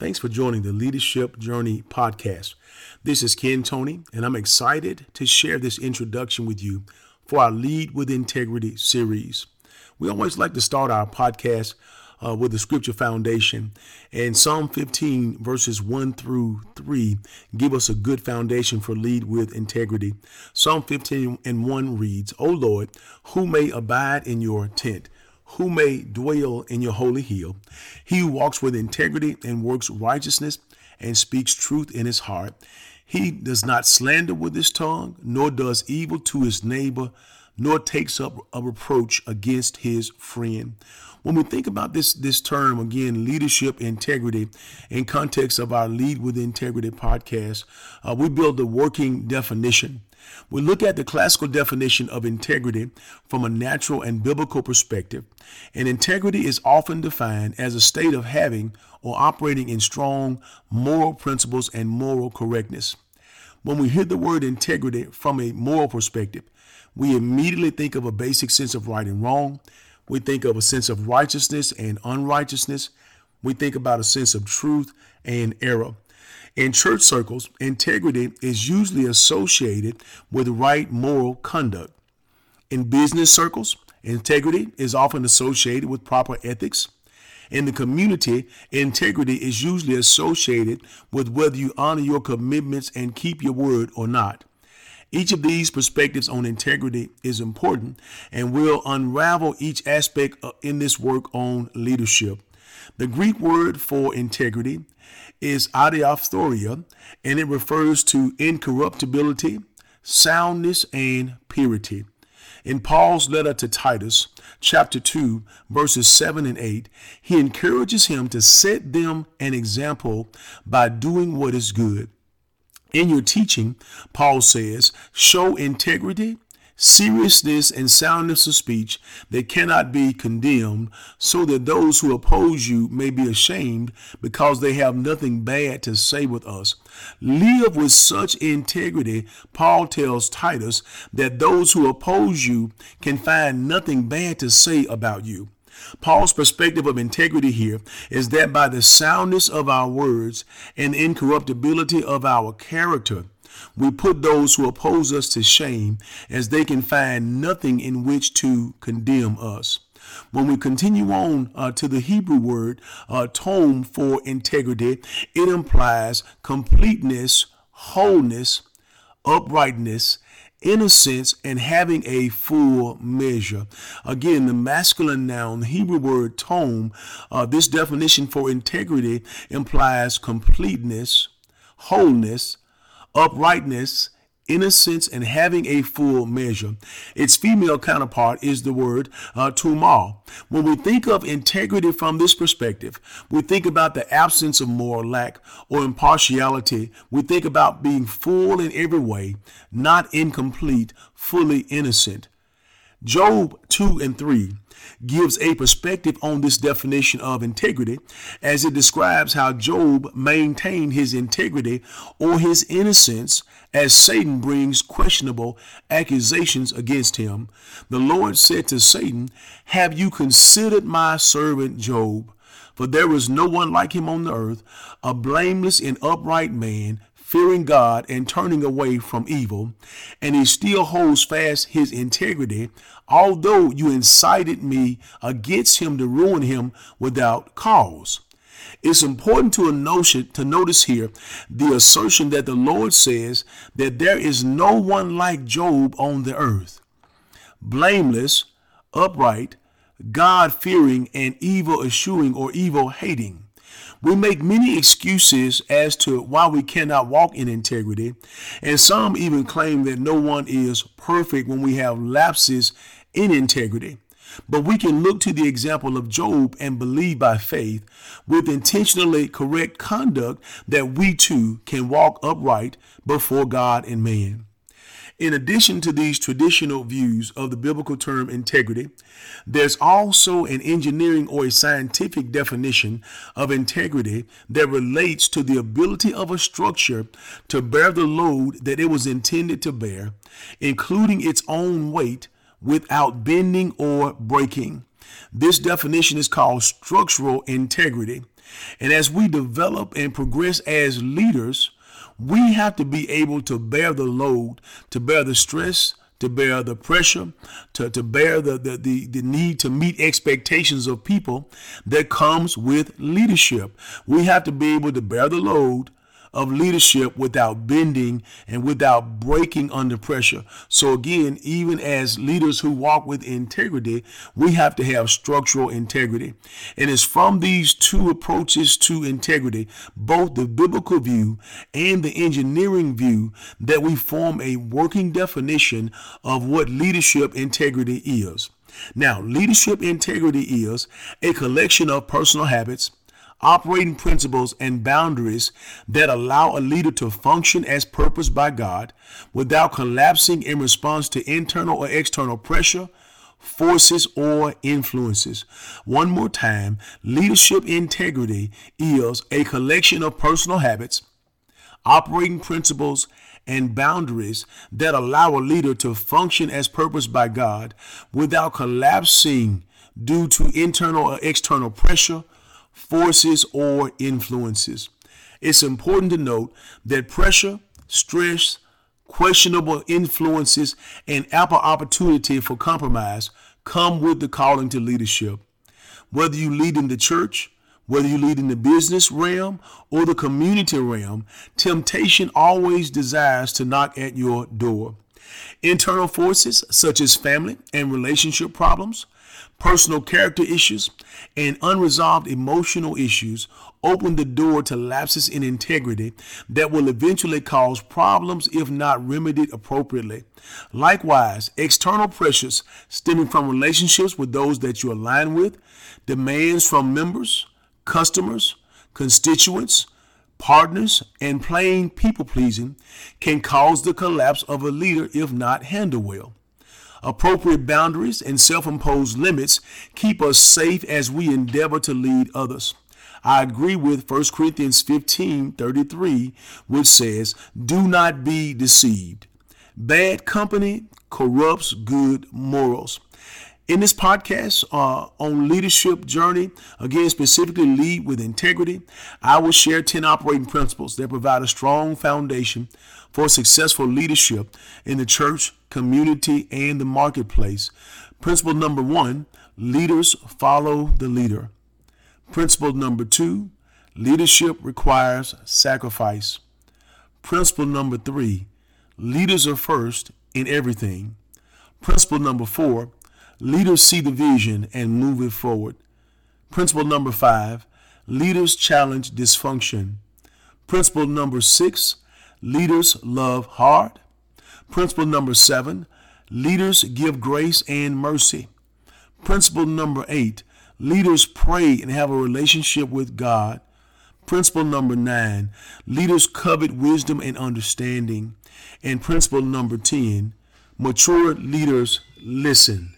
Thanks for joining the Leadership Journey podcast. This is Ken Tony, and I'm excited to share this introduction with you for our Lead with Integrity series. We always like to start our podcast uh, with the scripture foundation. And Psalm 15, verses 1 through 3, give us a good foundation for lead with integrity. Psalm 15 and 1 reads, O Lord, who may abide in your tent? Who may dwell in your holy hill. He who walks with integrity and works righteousness and speaks truth in his heart. He does not slander with his tongue, nor does evil to his neighbor, nor takes up a reproach against his friend. When we think about this this term again, leadership integrity, in context of our Lead with Integrity podcast, uh, we build a working definition. We look at the classical definition of integrity from a natural and biblical perspective, and integrity is often defined as a state of having or operating in strong moral principles and moral correctness. When we hear the word integrity from a moral perspective, we immediately think of a basic sense of right and wrong. We think of a sense of righteousness and unrighteousness. We think about a sense of truth and error. In church circles, integrity is usually associated with right moral conduct. In business circles, integrity is often associated with proper ethics. In the community, integrity is usually associated with whether you honor your commitments and keep your word or not. Each of these perspectives on integrity is important and will unravel each aspect in this work on leadership. The Greek word for integrity is adiaphthoria, and it refers to incorruptibility, soundness, and purity. In Paul's letter to Titus, chapter 2, verses 7 and 8, he encourages him to set them an example by doing what is good. In your teaching, Paul says, show integrity, seriousness and soundness of speech that cannot be condemned, so that those who oppose you may be ashamed because they have nothing bad to say with us. Live with such integrity, Paul tells Titus, that those who oppose you can find nothing bad to say about you. Paul's perspective of integrity here is that by the soundness of our words and incorruptibility of our character, we put those who oppose us to shame as they can find nothing in which to condemn us. When we continue on uh, to the Hebrew word uh, tome for integrity, it implies completeness, wholeness, uprightness, innocence, and having a full measure. Again, the masculine noun, the Hebrew word tome, uh, this definition for integrity implies completeness, wholeness, uprightness, innocence, and having a full measure. Its female counterpart is the word uh, tumal. When we think of integrity from this perspective, we think about the absence of moral lack or impartiality. We think about being full in every way, not incomplete, fully innocent. Job 2 and 3 gives a perspective on this definition of integrity as it describes how Job maintained his integrity or his innocence as Satan brings questionable accusations against him. The Lord said to Satan, Have you considered my servant Job? For there is no one like him on the earth, a blameless and upright man, fearing God and turning away from evil, and he still holds fast his integrity, although you incited me against him to ruin him without cause. It's important to, a notion, to notice here the assertion that the Lord says that there is no one like Job on the earth. Blameless, upright, God fearing, and evil eschewing or evil hating. We make many excuses as to why we cannot walk in integrity, and some even claim that no one is perfect when we have lapses in integrity. But we can look to the example of Job and believe by faith with intentionally correct conduct that we too can walk upright before God and man. In addition to these traditional views of the biblical term integrity, there's also an engineering or a scientific definition of integrity that relates to the ability of a structure to bear the load that it was intended to bear, including its own weight, without bending or breaking. This definition is called structural integrity. And as we develop and progress as leaders, we have to be able to bear the load, to bear the stress, to bear the pressure, to, to bear the, the, the, the need to meet expectations of people that comes with leadership. We have to be able to bear the load of leadership without bending and without breaking under pressure. So, again, even as leaders who walk with integrity, we have to have structural integrity. And it's from these two approaches to integrity, both the biblical view and the engineering view, that we form a working definition of what leadership integrity is. Now, leadership integrity is a collection of personal habits operating principles and boundaries that allow a leader to function as purposed by God without collapsing in response to internal or external pressure, forces, or influences. One more time, leadership integrity is a collection of personal habits, operating principles, and boundaries that allow a leader to function as purposed by God without collapsing due to internal or external pressure, forces, or influences. It's important to note that pressure, stress, questionable influences, and ample opportunity for compromise come with the calling to leadership. Whether you lead in the church, whether you lead in the business realm or the community realm, temptation always desires to knock at your door. Internal forces such as family and relationship problems, personal character issues, and unresolved emotional issues open the door to lapses in integrity that will eventually cause problems if not remedied appropriately. Likewise, external pressures stemming from relationships with those that you align with, demands from members, customers, constituents, partners, and plain people pleasing can cause the collapse of a leader if not handled well. Appropriate boundaries and self imposed limits keep us safe as we endeavor to lead others. I agree with 1 Corinthians 15 33, which says, Do not be deceived. Bad company corrupts good morals. In this podcast uh, on leadership journey, again, specifically lead with integrity, I will share 10 operating principles that provide a strong foundation for successful leadership in the church, community, and the marketplace. Principle number one leaders follow the leader. Principle number two leadership requires sacrifice. Principle number three leaders are first in everything. Principle number four Leaders see the vision and move it forward. Principle number five leaders challenge dysfunction. Principle number six leaders love hard. Principle number seven leaders give grace and mercy. Principle number eight leaders pray and have a relationship with God. Principle number nine leaders covet wisdom and understanding. And principle number 10 mature leaders listen.